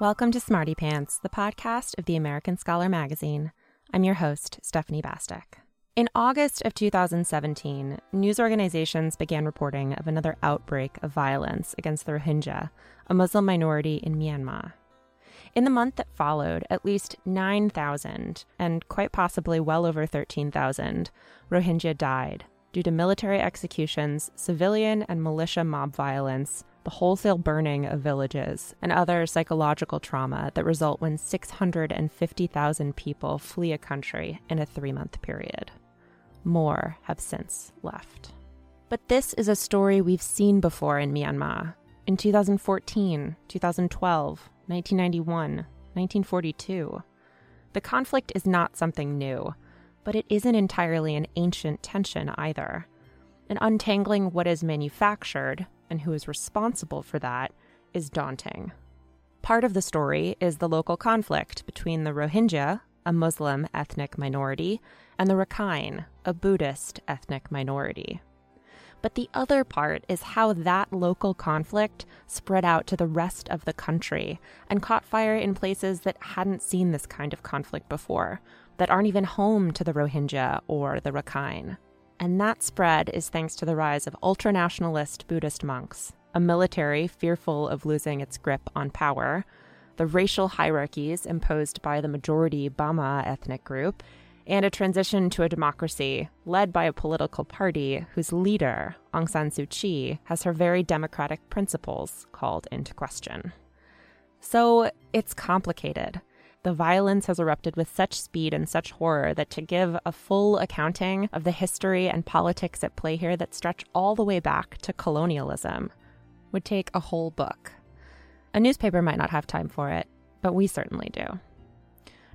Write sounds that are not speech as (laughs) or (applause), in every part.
Welcome to Smarty Pants, the podcast of the American Scholar magazine. I'm your host, Stephanie Bastek. In August of 2017, news organizations began reporting of another outbreak of violence against the Rohingya, a Muslim minority in Myanmar. In the month that followed, at least 9,000, and quite possibly well over 13,000, Rohingya died due to military executions, civilian and militia mob violence, the wholesale burning of villages, and other psychological trauma that result when 650,000 people flee a country in a three month period. More have since left. But this is a story we've seen before in Myanmar in 2014, 2012, 1991, 1942. The conflict is not something new, but it isn't entirely an ancient tension either. And untangling what is manufactured and who is responsible for that is daunting. Part of the story is the local conflict between the Rohingya, a Muslim ethnic minority, and the Rakhine, a Buddhist ethnic minority. But the other part is how that local conflict spread out to the rest of the country and caught fire in places that hadn't seen this kind of conflict before, that aren't even home to the Rohingya or the Rakhine. And that spread is thanks to the rise of ultranationalist Buddhist monks, a military fearful of losing its grip on power, the racial hierarchies imposed by the majority Bama ethnic group, and a transition to a democracy led by a political party whose leader, Aung San Suu Kyi, has her very democratic principles called into question. So it's complicated the violence has erupted with such speed and such horror that to give a full accounting of the history and politics at play here that stretch all the way back to colonialism would take a whole book. A newspaper might not have time for it, but we certainly do.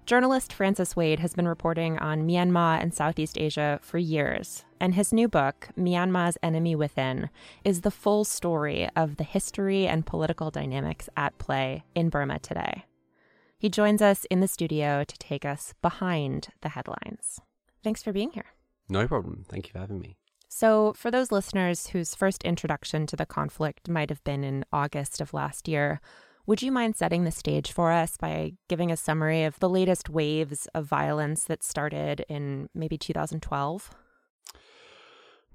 Journalist Francis Wade has been reporting on Myanmar and Southeast Asia for years, and his new book, Myanmar's Enemy Within, is the full story of the history and political dynamics at play in Burma today. He joins us in the studio to take us behind the headlines. Thanks for being here. No problem. Thank you for having me. So, for those listeners whose first introduction to the conflict might have been in August of last year, would you mind setting the stage for us by giving a summary of the latest waves of violence that started in maybe 2012?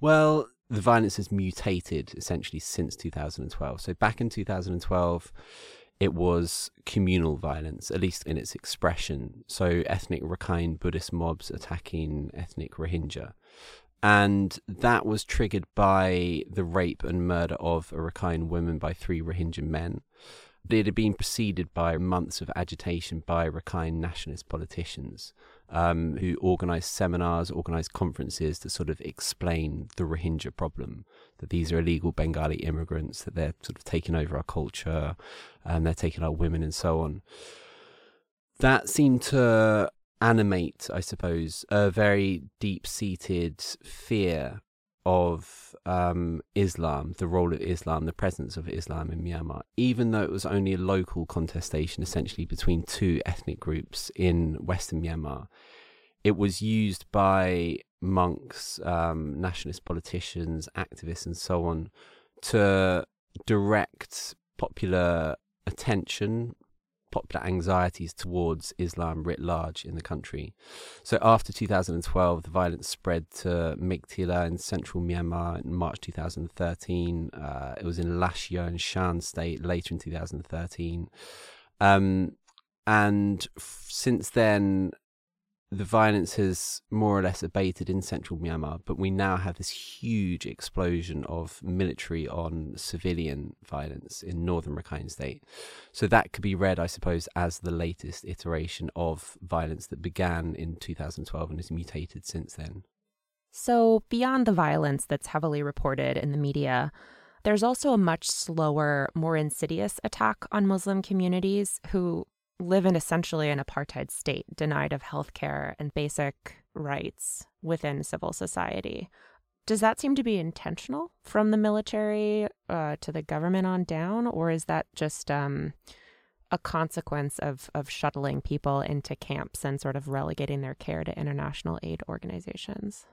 Well, the violence has mutated essentially since 2012. So, back in 2012, it was communal violence, at least in its expression. So, ethnic Rakhine Buddhist mobs attacking ethnic Rohingya. And that was triggered by the rape and murder of a Rakhine woman by three Rohingya men. It had been preceded by months of agitation by Rakhine nationalist politicians um, who organised seminars, organised conferences to sort of explain the Rohingya problem that these are illegal Bengali immigrants, that they're sort of taking over our culture and they're taking our women and so on. That seemed to animate, I suppose, a very deep seated fear of um, Islam, the role of Islam, the presence of Islam in Myanmar, even though it was only a local contestation essentially between two ethnic groups in Western Myanmar. It was used by monks, um, nationalist politicians, activists, and so on to direct popular attention popular anxieties towards Islam writ large in the country. So after 2012, the violence spread to Meiktila in central Myanmar in March 2013. Uh, it was in Lashio and Shan state later in 2013. Um, and f- since then, the violence has more or less abated in central Myanmar, but we now have this huge explosion of military on civilian violence in northern Rakhine State. So that could be read, I suppose, as the latest iteration of violence that began in 2012 and has mutated since then. So, beyond the violence that's heavily reported in the media, there's also a much slower, more insidious attack on Muslim communities who live in essentially an apartheid state, denied of health care and basic rights within civil society. Does that seem to be intentional from the military uh, to the government on down, or is that just um, a consequence of, of shuttling people into camps and sort of relegating their care to international aid organizations?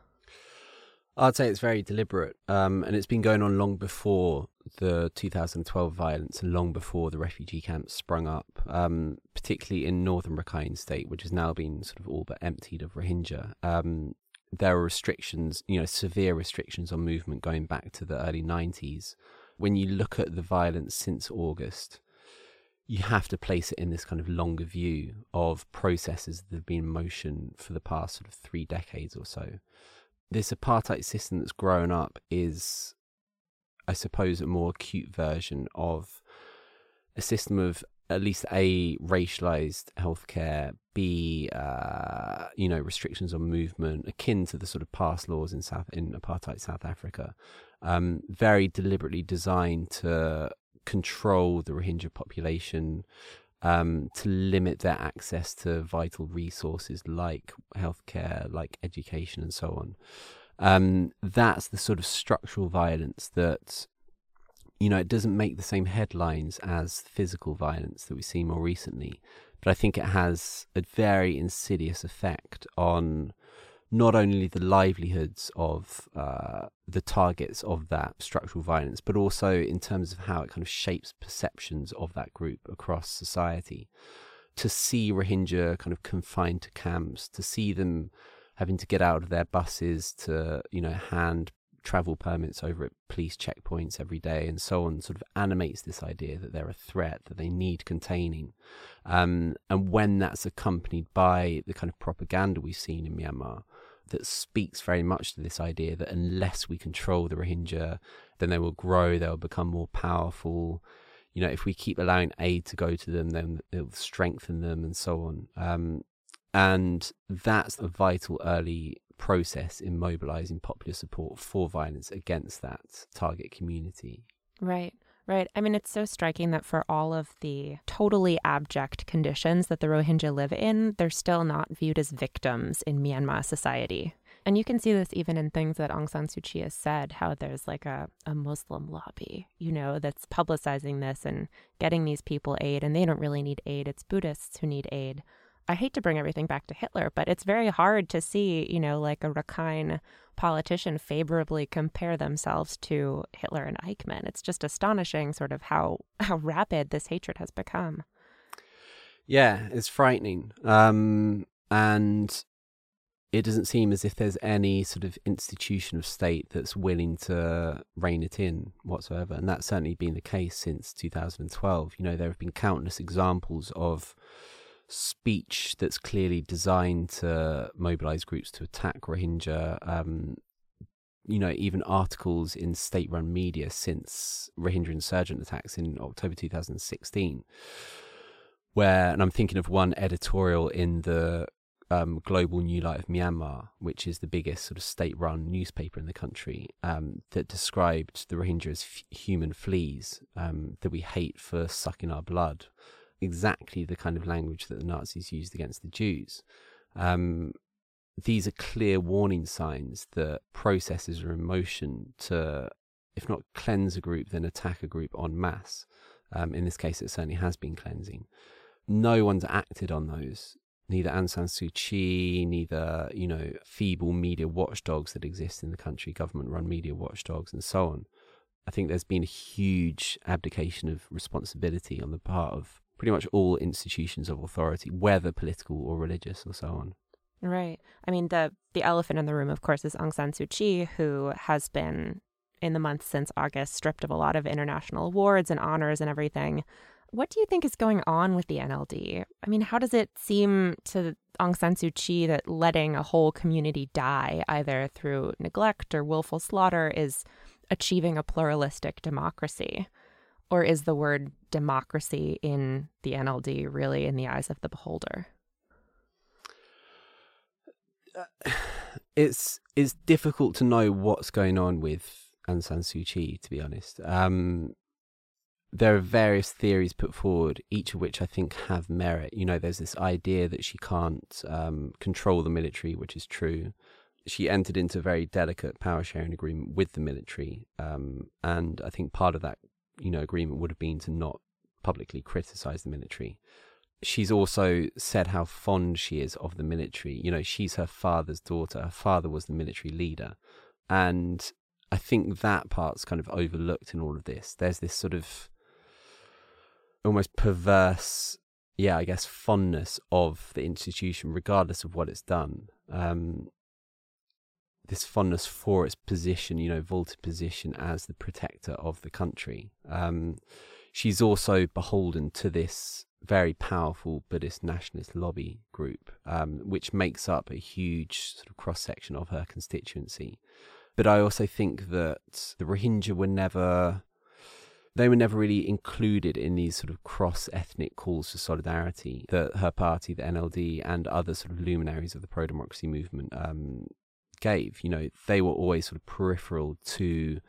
I'd say it's very deliberate, um, and it's been going on long before the 2012 violence and long before the refugee camps sprung up, um, particularly in northern Rakhine State, which has now been sort of all but emptied of Rohingya. Um, there are restrictions, you know, severe restrictions on movement going back to the early 90s. When you look at the violence since August, you have to place it in this kind of longer view of processes that have been in motion for the past sort of three decades or so this apartheid system that's grown up is, I suppose, a more acute version of a system of at least a racialized healthcare, b uh, you know restrictions on movement akin to the sort of pass laws in South in apartheid South Africa, um, very deliberately designed to control the Rohingya population, um, to limit their access to vital resources like healthcare, like education, and so on. Um, that's the sort of structural violence that, you know, it doesn't make the same headlines as physical violence that we see more recently, but I think it has a very insidious effect on not only the livelihoods of uh, the targets of that structural violence, but also in terms of how it kind of shapes perceptions of that group across society. To see Rohingya kind of confined to camps, to see them having to get out of their buses, to you know hand travel permits over at police checkpoints every day and so on sort of animates this idea that they're a threat that they need containing um, and when that's accompanied by the kind of propaganda we've seen in Myanmar that speaks very much to this idea that unless we control the Rohingya, then they will grow, they'll become more powerful. You know, if we keep allowing aid to go to them, then it'll strengthen them and so on. Um, and that's a vital early process in mobilizing popular support for violence against that target community. Right. Right. I mean, it's so striking that for all of the totally abject conditions that the Rohingya live in, they're still not viewed as victims in Myanmar society. And you can see this even in things that Aung San Suu Kyi has said, how there's like a, a Muslim lobby, you know, that's publicizing this and getting these people aid. And they don't really need aid, it's Buddhists who need aid. I hate to bring everything back to Hitler, but it's very hard to see, you know, like a Rakhine politician favorably compare themselves to Hitler and Eichmann. It's just astonishing sort of how (laughs) how rapid this hatred has become. Yeah, it's frightening. Um, and it doesn't seem as if there's any sort of institution of state that's willing to rein it in whatsoever. And that's certainly been the case since 2012. You know, there have been countless examples of speech that's clearly designed to mobilize groups to attack Rohingya. Um, you know, even articles in state run media since Rohingya insurgent attacks in October 2016, where, and I'm thinking of one editorial in the um, Global New Light of Myanmar, which is the biggest sort of state run newspaper in the country, um, that described the Rohingya as f- human fleas um, that we hate for sucking our blood exactly the kind of language that the Nazis used against the Jews. Um, these are clear warning signs that processes are in motion to, if not cleanse a group, then attack a group en masse. Um, in this case, it certainly has been cleansing. No one's acted on those. Neither Aung San Suu Kyi, neither you know feeble media watchdogs that exist in the country, government-run media watchdogs, and so on. I think there's been a huge abdication of responsibility on the part of pretty much all institutions of authority, whether political or religious or so on. Right. I mean, the the elephant in the room, of course, is Aung San Suu Kyi, who has been in the months since August stripped of a lot of international awards and honors and everything. What do you think is going on with the NLD? I mean, how does it seem to Aung San Suu Kyi that letting a whole community die, either through neglect or willful slaughter, is achieving a pluralistic democracy? Or is the word democracy in the NLD really in the eyes of the beholder? (sighs) it's it's difficult to know what's going on with Aung San Suu Kyi, to be honest. Um, there are various theories put forward, each of which I think have merit. You know, there's this idea that she can't um, control the military, which is true. She entered into a very delicate power sharing agreement with the military, um, and I think part of that, you know, agreement would have been to not publicly criticize the military. She's also said how fond she is of the military. You know, she's her father's daughter. Her father was the military leader, and I think that part's kind of overlooked in all of this. There's this sort of almost perverse, yeah, I guess, fondness of the institution, regardless of what it's done. Um, this fondness for its position, you know, vaulted position as the protector of the country. Um, she's also beholden to this very powerful Buddhist nationalist lobby group, um, which makes up a huge sort of cross section of her constituency. But I also think that the Rohingya were never they were never really included in these sort of cross ethnic calls for solidarity that her party, the NLD, and other sort of luminaries of the pro democracy movement um, gave. You know, they were always sort of peripheral to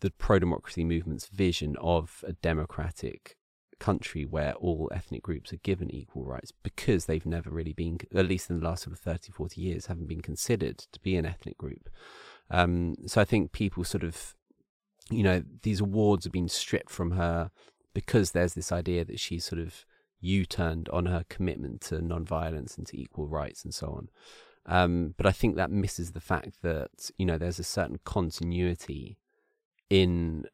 the pro democracy movement's vision of a democratic country where all ethnic groups are given equal rights because they've never really been, at least in the last sort of 30, 40 years, haven't been considered to be an ethnic group. Um, so I think people sort of you know, these awards have been stripped from her because there's this idea that she's sort of U-turned on her commitment to non-violence and to equal rights and so on. Um, but I think that misses the fact that you know there's a certain continuity in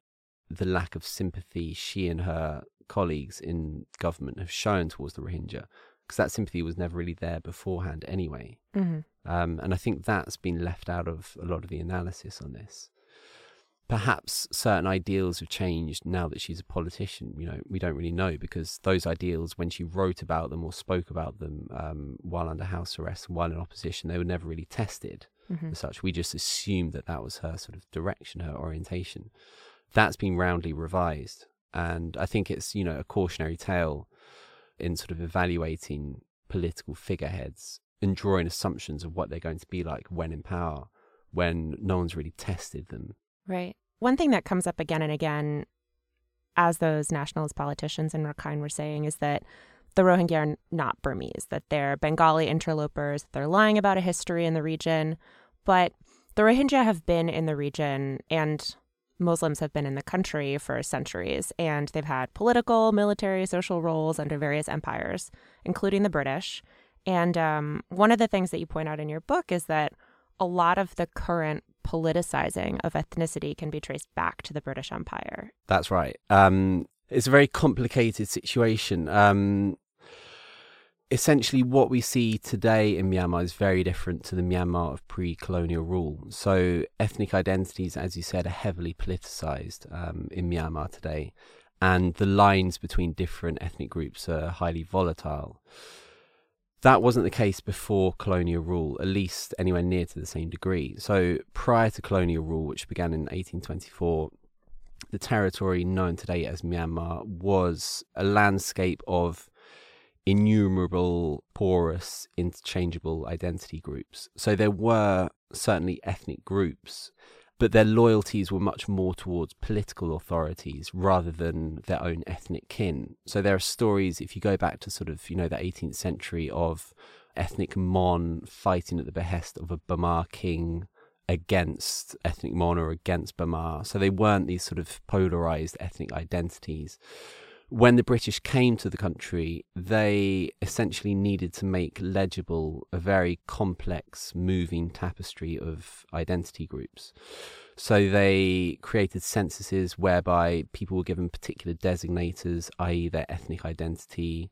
the lack of sympathy she and her colleagues in government have shown towards the Rohingya, because that sympathy was never really there beforehand anyway. Mm-hmm. Um, and I think that's been left out of a lot of the analysis on this perhaps certain ideals have changed now that she's a politician. You know, we don't really know because those ideals, when she wrote about them or spoke about them um, while under house arrest and while in opposition, they were never really tested mm-hmm. as such. We just assumed that that was her sort of direction, her orientation. That's been roundly revised. And I think it's, you know, a cautionary tale in sort of evaluating political figureheads and drawing assumptions of what they're going to be like when in power, when no one's really tested them Right. One thing that comes up again and again, as those nationalist politicians in Rakhine were saying, is that the Rohingya are not Burmese, that they're Bengali interlopers, they're lying about a history in the region. But the Rohingya have been in the region and Muslims have been in the country for centuries, and they've had political, military, social roles under various empires, including the British. And um, one of the things that you point out in your book is that a lot of the current politicizing of ethnicity can be traced back to the British Empire. That's right. Um, it's a very complicated situation. Um, essentially, what we see today in Myanmar is very different to the Myanmar of pre colonial rule. So, ethnic identities, as you said, are heavily politicized um, in Myanmar today, and the lines between different ethnic groups are highly volatile. That wasn't the case before colonial rule, at least anywhere near to the same degree. So, prior to colonial rule, which began in 1824, the territory known today as Myanmar was a landscape of innumerable, porous, interchangeable identity groups. So, there were certainly ethnic groups but their loyalties were much more towards political authorities rather than their own ethnic kin. So there are stories, if you go back to sort of, you know, the 18th century of ethnic Mon fighting at the behest of a Bamar king against ethnic Mon or against Bamar. So they weren't these sort of polarized ethnic identities. When the British came to the country, they essentially needed to make legible a very complex, moving tapestry of identity groups. So they created censuses whereby people were given particular designators, i.e., their ethnic identity.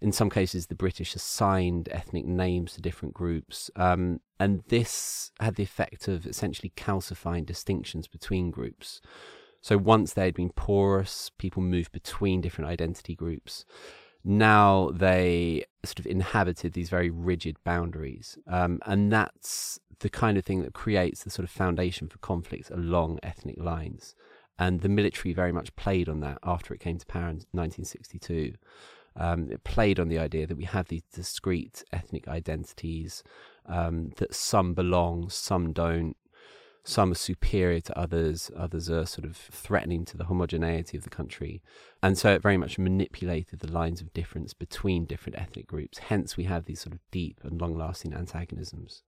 In some cases, the British assigned ethnic names to different groups. Um, and this had the effect of essentially calcifying distinctions between groups. So once they had been porous, people moved between different identity groups. Now they sort of inhabited these very rigid boundaries. Um, and that's the kind of thing that creates the sort of foundation for conflicts along ethnic lines. And the military very much played on that after it came to power in 1962. Um, it played on the idea that we have these discrete ethnic identities, um, that some belong, some don't, some are superior to others, others are sort of threatening to the homogeneity of the country. And so it very much manipulated the lines of difference between different ethnic groups. Hence, we have these sort of deep and long lasting antagonisms.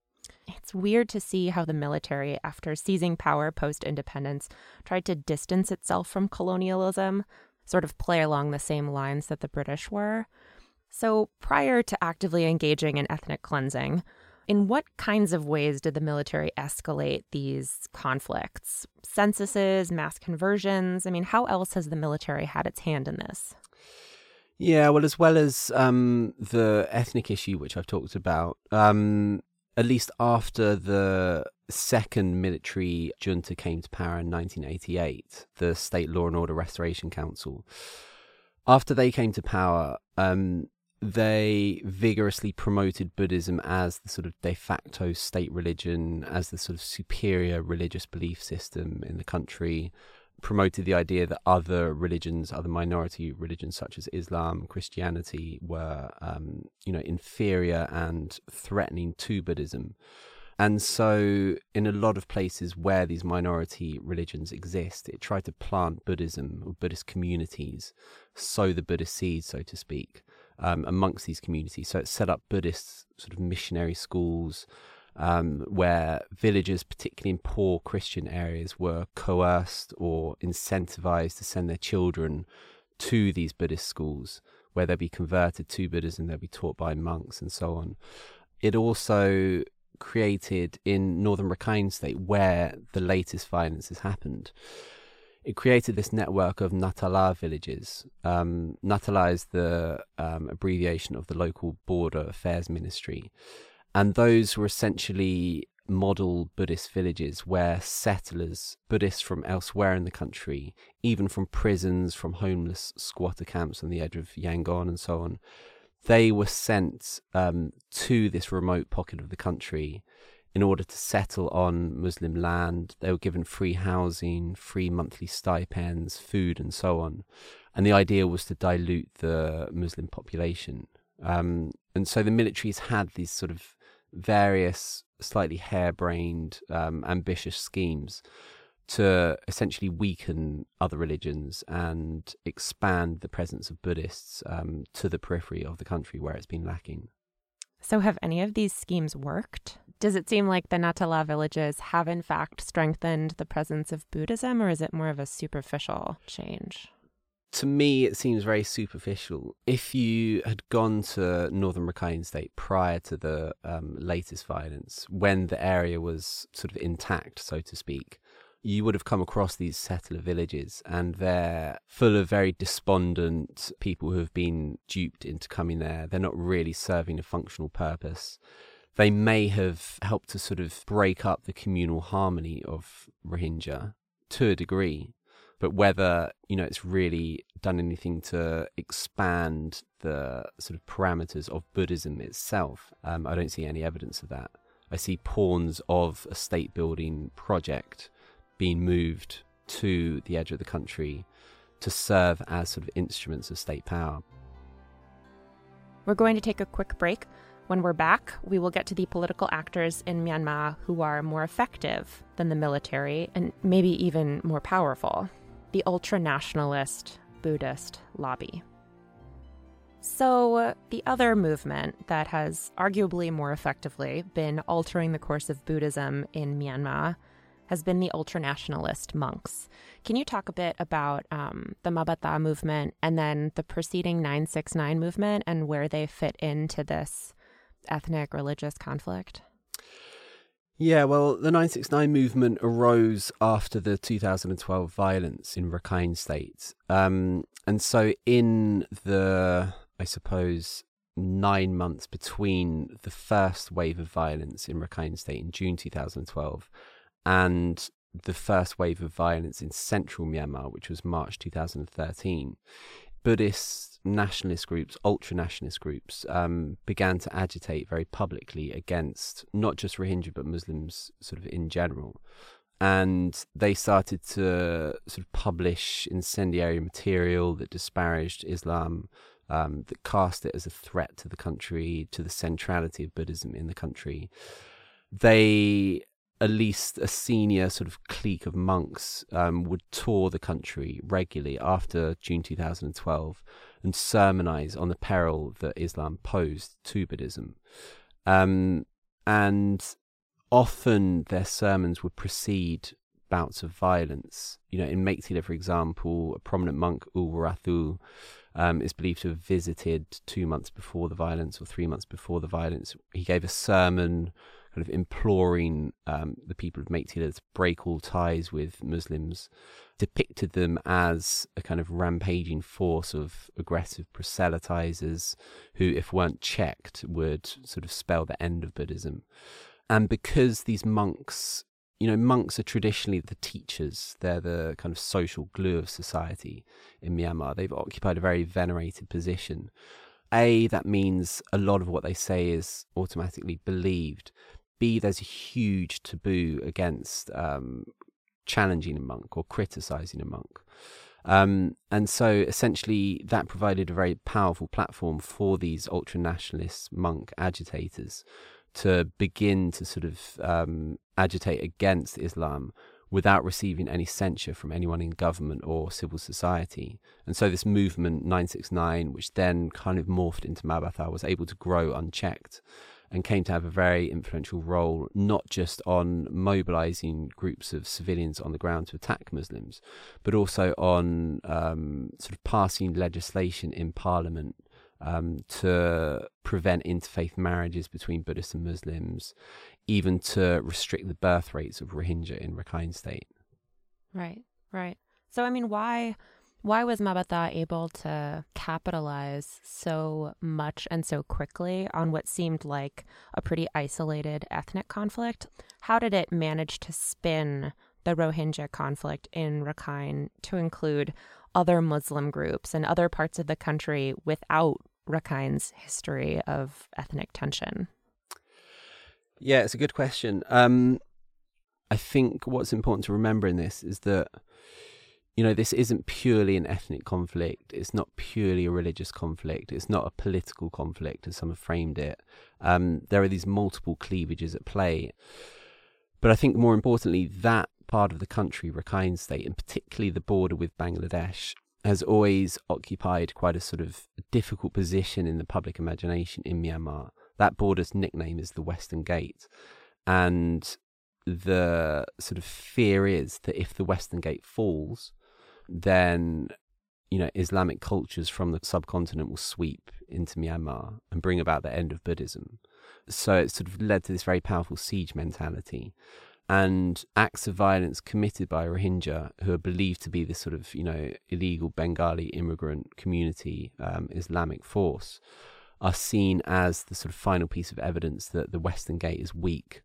It's weird to see how the military, after seizing power post independence, tried to distance itself from colonialism, sort of play along the same lines that the British were. So, prior to actively engaging in ethnic cleansing, in what kinds of ways did the military escalate these conflicts? Censuses, mass conversions? I mean, how else has the military had its hand in this? Yeah, well, as well as um, the ethnic issue, which I've talked about, um, at least after the second military junta came to power in 1988, the State Law and Order Restoration Council, after they came to power, um, they vigorously promoted Buddhism as the sort of de facto state religion, as the sort of superior religious belief system in the country, promoted the idea that other religions, other minority religions such as Islam, Christianity, were um, you know inferior and threatening to Buddhism. And so, in a lot of places where these minority religions exist, it tried to plant Buddhism or Buddhist communities, sow the Buddhist seeds, so to speak, um, amongst these communities. So it set up Buddhist sort of missionary schools, um, where villagers, particularly in poor Christian areas, were coerced or incentivized to send their children to these Buddhist schools, where they'll be converted to Buddhism, they'll be taught by monks, and so on. It also created in northern Rakhine State, where the latest violence has happened. It created this network of Natala villages. Um, Natala is the um, abbreviation of the local border affairs ministry and those were essentially model Buddhist villages where settlers, Buddhists from elsewhere in the country, even from prisons, from homeless squatter camps on the edge of Yangon and so on, they were sent um, to this remote pocket of the country in order to settle on Muslim land. They were given free housing, free monthly stipends, food, and so on. And the idea was to dilute the Muslim population. Um, and so the militaries had these sort of various slightly harebrained, um, ambitious schemes to essentially weaken other religions and expand the presence of Buddhists um, to the periphery of the country where it's been lacking. So, have any of these schemes worked? Does it seem like the Natala villages have, in fact, strengthened the presence of Buddhism, or is it more of a superficial change? to me, it seems very superficial. If you had gone to northern Rakhine State prior to the um, latest violence, when the area was sort of intact, so to speak, you would have come across these settler villages, and they're full of very despondent people who have been duped into coming there. They're not really serving a functional purpose. They may have helped to sort of break up the communal harmony of Rohingya to a degree, but whether you know it's really done anything to expand the sort of parameters of Buddhism itself, um, I don't see any evidence of that. I see pawns of a state building project being moved to the edge of the country to serve as sort of instruments of state power. We're going to take a quick break. When we're back, we will get to the political actors in Myanmar who are more effective than the military and maybe even more powerful the ultra nationalist Buddhist lobby. So, the other movement that has arguably more effectively been altering the course of Buddhism in Myanmar has been the ultranationalist monks. Can you talk a bit about um, the Ma Ba Tha movement and then the preceding 969 movement and where they fit into this ethnic religious conflict? Yeah, well, the 969 movement arose after the 2012 violence in Rakhine State. Um, and so, in the, I suppose, nine months between the first wave of violence in Rakhine State in June 2012 and the first wave of violence in central Myanmar, which was March 2013, Buddhist nationalist groups, ultra nationalist groups, um, began to agitate very publicly against not just Rohingya but Muslims sort of in general. And they started to sort of publish incendiary material that disparaged Islam, um, that cast it as a threat to the country, to the centrality of Buddhism in the country. They at least a senior sort of clique of monks um, would tour the country regularly after June 2012 and sermonize on the peril that Islam posed to Buddhism. Um, and often their sermons would precede bouts of violence. You know, in Meiktila, for example, a prominent monk, U Wirathu, um, is believed to have visited two months before the violence or three months before the violence. He gave a sermon kind of imploring um, the people of Meiktila to break all ties with Muslims, depicted them as a kind of rampaging force of aggressive proselytizers who, if weren't checked, would sort of spell the end of Buddhism. And because these monks you know, monks are traditionally the teachers. They're the kind of social glue of society in Myanmar. They've occupied a very venerated position. A, that means a lot of what they say is automatically believed. B, there's a huge taboo against um, challenging a monk or criticizing a monk. Um, and so essentially, that provided a very powerful platform for these ultra nationalist monk agitators to begin to sort of um, agitate against Islam without receiving any censure from anyone in government or civil society. And so this movement, 969, which then kind of morphed into Ma Ba Tha, was able to grow unchecked and came to have a very influential role, not just on mobilizing groups of civilians on the ground to attack Muslims, but also on um, sort of passing legislation in parliament um, to prevent interfaith marriages between Buddhists and Muslims, even to restrict the birth rates of Rohingya in Rakhine State. Right, right. So, I mean, why why was Ma Ba Tha able to capitalize so much and so quickly on what seemed like a pretty isolated ethnic conflict? How did it manage to spin the Rohingya conflict in Rakhine to include other Muslim groups and other parts of the country without Rakhine's history of ethnic tension? Yeah, it's a good question. Um, I think what's important to remember in this is that you know, this isn't purely an ethnic conflict. It's not purely a religious conflict. It's not a political conflict, as some have framed it. Um, there are these multiple cleavages at play. But I think more importantly, that part of the country, Rakhine State, and particularly the border with Bangladesh, has always occupied quite a sort of difficult position in the public imagination in Myanmar. That border's nickname is the Western Gate. And the sort of fear is that if the Western Gate falls, then you know Islamic cultures from the subcontinent will sweep into Myanmar and bring about the end of Buddhism. So it sort of led to this very powerful siege mentality. And acts of violence committed by Rohingya, who are believed to be this sort of, you know, illegal Bengali immigrant community um, Islamic force, are seen as the sort of final piece of evidence that the Western Gate is weak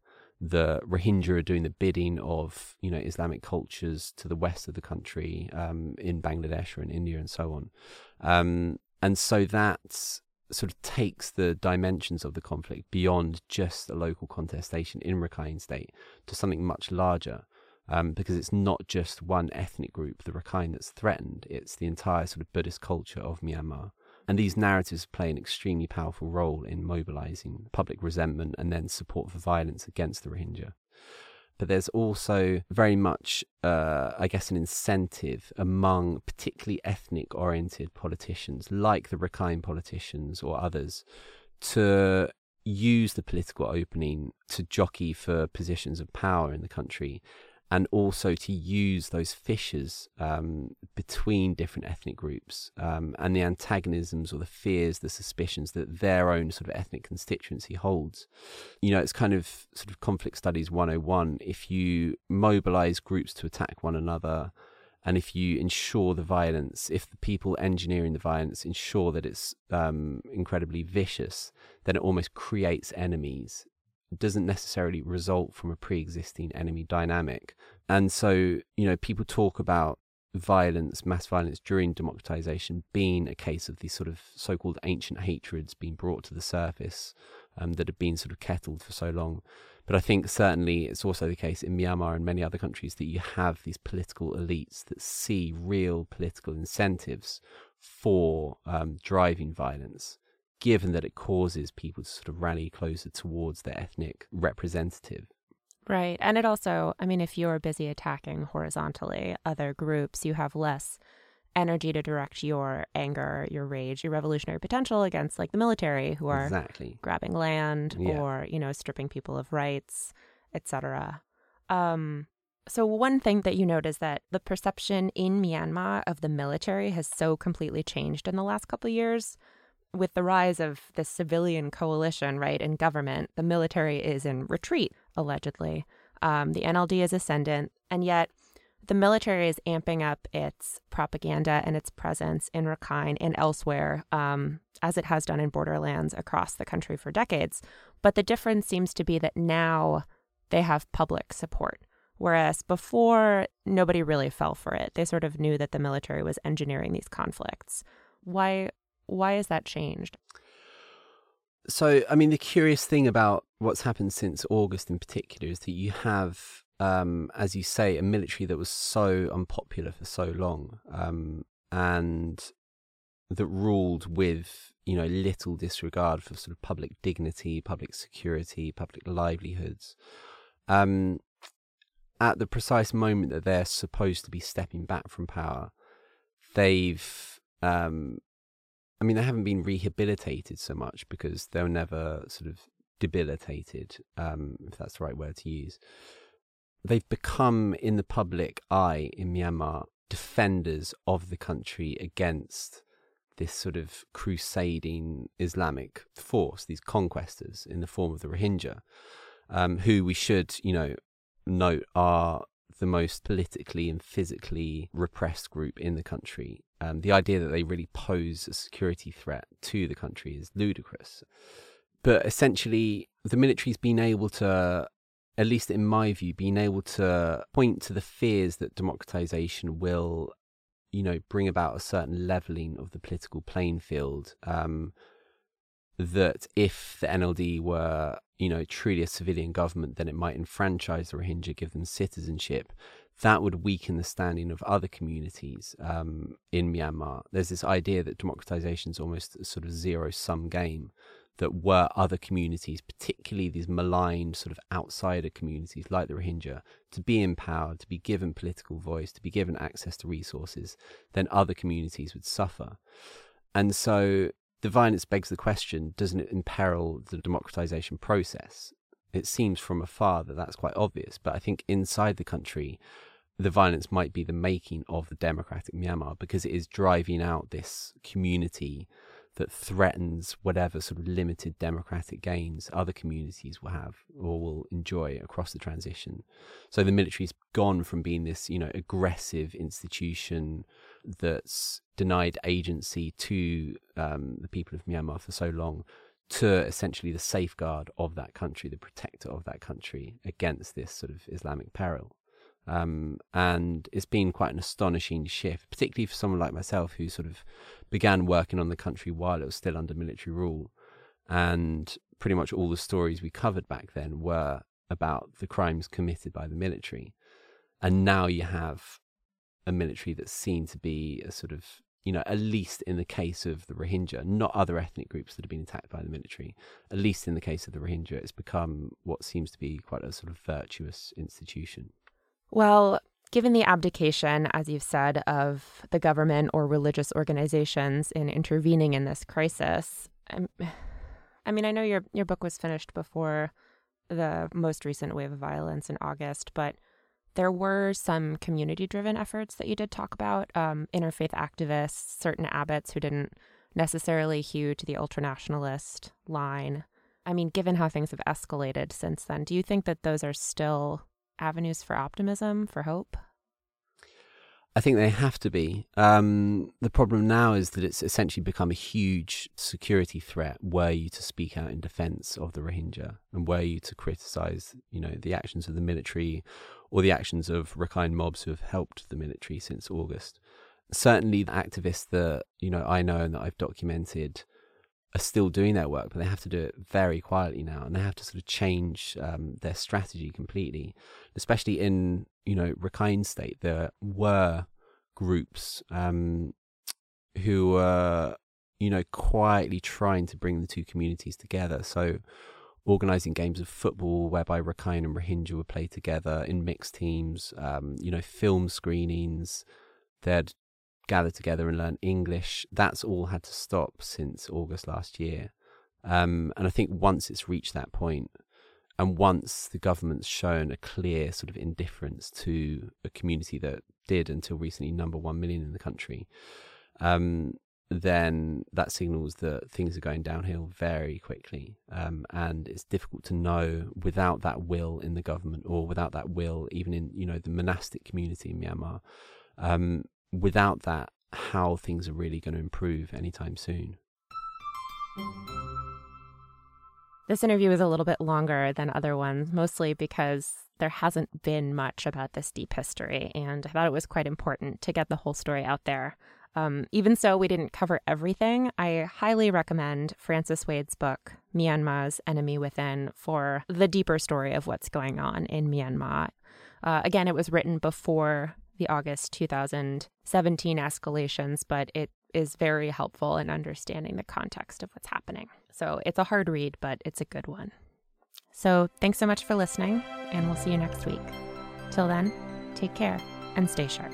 the Rohingya are doing the bidding of you know Islamic cultures to the west of the country, um, in Bangladesh or in India and so on, um, and so that sort of takes the dimensions of the conflict beyond just a local contestation in Rakhine State to something much larger. Um, because it's not just one ethnic group, the Rakhine, that's threatened. It's the entire sort of Buddhist culture of Myanmar. And these narratives play an extremely powerful role in mobilizing public resentment and then support for violence against the Rohingya. But there's also very much, uh, I guess, an incentive among particularly ethnic oriented politicians, like the Rakhine politicians or others, to use the political opening to jockey for positions of power in the country and also to use those fissures um, between different ethnic groups um, and the antagonisms or the fears, the suspicions that their own sort of ethnic constituency holds. You know, it's kind of sort of conflict studies 101. If you mobilize groups to attack one another, and if you ensure the violence, if the people engineering the violence ensure that it's um, incredibly vicious, then it almost creates enemies doesn't necessarily result from a pre-existing enemy dynamic. And so, you know, people talk about violence, mass violence during democratization being a case of these sort of so-called ancient hatreds being brought to the surface um, that have been sort of kettled for so long. But I think certainly it's also the case in Myanmar and many other countries that you have these political elites that see real political incentives for um, driving violence given that it causes people to sort of rally closer towards their ethnic representative. Right. And it also, I mean, if you're busy attacking horizontally other groups, you have less energy to direct your anger, your rage, your revolutionary potential against like the military who are exactly. grabbing land yeah. or, you know, stripping people of rights, etc. Um so one thing that you note is that the perception in Myanmar of the military has so completely changed in the last couple of years with the rise of the civilian coalition, right, in government, the military is in retreat, allegedly. Um, the NLD is ascendant, and yet the military is amping up its propaganda and its presence in Rakhine and elsewhere, um, as it has done in borderlands across the country for decades. But the difference seems to be that now they have public support. Whereas before, nobody really fell for it. They sort of knew that the military was engineering these conflicts. Why why has that changed? So, I mean, the curious thing about what's happened since August in particular is that you have, um, as you say, a military that was so unpopular for so long um, and that ruled with, you know, little disregard for sort of public dignity, public security, public livelihoods. Um, at the precise moment that they're supposed to be stepping back from power, they've um, I mean, they haven't been rehabilitated so much because they were never sort of debilitated, um, if that's the right word to use. They've become, in the public eye in Myanmar, defenders of the country against this sort of crusading Islamic force, these conquestors in the form of the Rohingya, um, who we should, you know, note are the most politically and physically repressed group in the country. Um, the idea that they really pose a security threat to the country is ludicrous. But essentially, the military's been able to, at least in my view, been able to point to the fears that democratization will, you know, bring about a certain leveling of the political playing field. Um, that if the NLD were, you know, truly a civilian government, then it might enfranchise the Rohingya, give them citizenship. That would weaken the standing of other communities um, in Myanmar. There's this idea that democratization is almost a sort of zero sum game, that were other communities, particularly these maligned sort of outsider communities like the Rohingya, to be empowered, to be given political voice, to be given access to resources, then other communities would suffer. And so the violence begs the question doesn't it imperil the democratization process? It seems from afar that that's quite obvious, but I think inside the country, the violence might be the making of the democratic Myanmar because it is driving out this community that threatens whatever sort of limited democratic gains other communities will have or will enjoy across the transition. So the military's gone from being this, you know, aggressive institution that's denied agency to um, the people of Myanmar for so long to essentially the safeguard of that country, the protector of that country against this sort of Islamic peril. Um, and it's been quite an astonishing shift, particularly for someone like myself who sort of began working on the country while it was still under military rule. And pretty much all the stories we covered back then were about the crimes committed by the military. And now you have a military that's seen to be a sort of, you know, at least in the case of the Rohingya, not other ethnic groups that have been attacked by the military, at least in the case of the Rohingya, it's become what seems to be quite a sort of virtuous institution. Well, given the abdication, as you've said, of the government or religious organizations in intervening in this crisis, I'm, i mean, I know your your book was finished before the most recent wave of violence in August, but there were some community driven efforts that you did talk about, um, interfaith activists, certain abbots who didn't necessarily hew to the ultranationalist line. I mean, given how things have escalated since then, do you think that those are still avenues for optimism, for hope? I think they have to be. Um, the problem now is that it's essentially become a huge security threat were you to speak out in defense of the Rohingya and were you to criticize, you know, the actions of the military or the actions of Rakhine mobs who have helped the military since August. Certainly, the activists that you know I know and that I've documented are still doing their work, but they have to do it very quietly now, and they have to sort of change um, their strategy completely. Especially in you know Rakhine State, there were groups um, who were you know quietly trying to bring the two communities together. So organizing games of football whereby Rakhine and Rohingya would play together in mixed teams, um, you know, film screenings. They'd gather together and learn English. That's all had to stop since August last year. Um, and I think once it's reached that point, and once the government's shown a clear sort of indifference to a community that did until recently number one million in the country, um, then that signals that things are going downhill very quickly. Um, and it's difficult to know without that will in the government or without that will even in, you know, the monastic community in Myanmar, um, without that, how things are really going to improve anytime soon. This interview is a little bit longer than other ones, mostly because there hasn't been much about this deep history, and I thought it was quite important to get the whole story out there. Um, even so, we didn't cover everything. I highly recommend Francis Wade's book, Myanmar's Enemy Within, for the deeper story of what's going on in Myanmar. Uh, again, it was written before the August 2017 escalations, but it is very helpful in understanding the context of what's happening. So it's a hard read, but it's a good one. So thanks so much for listening, and we'll see you next week. Till then, take care and stay sharp.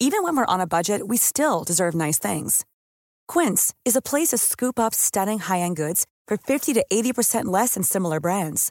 Even when we're on a budget, we still deserve nice things. Quince is a place to scoop up stunning high end goods for 50 to 80% less than similar brands.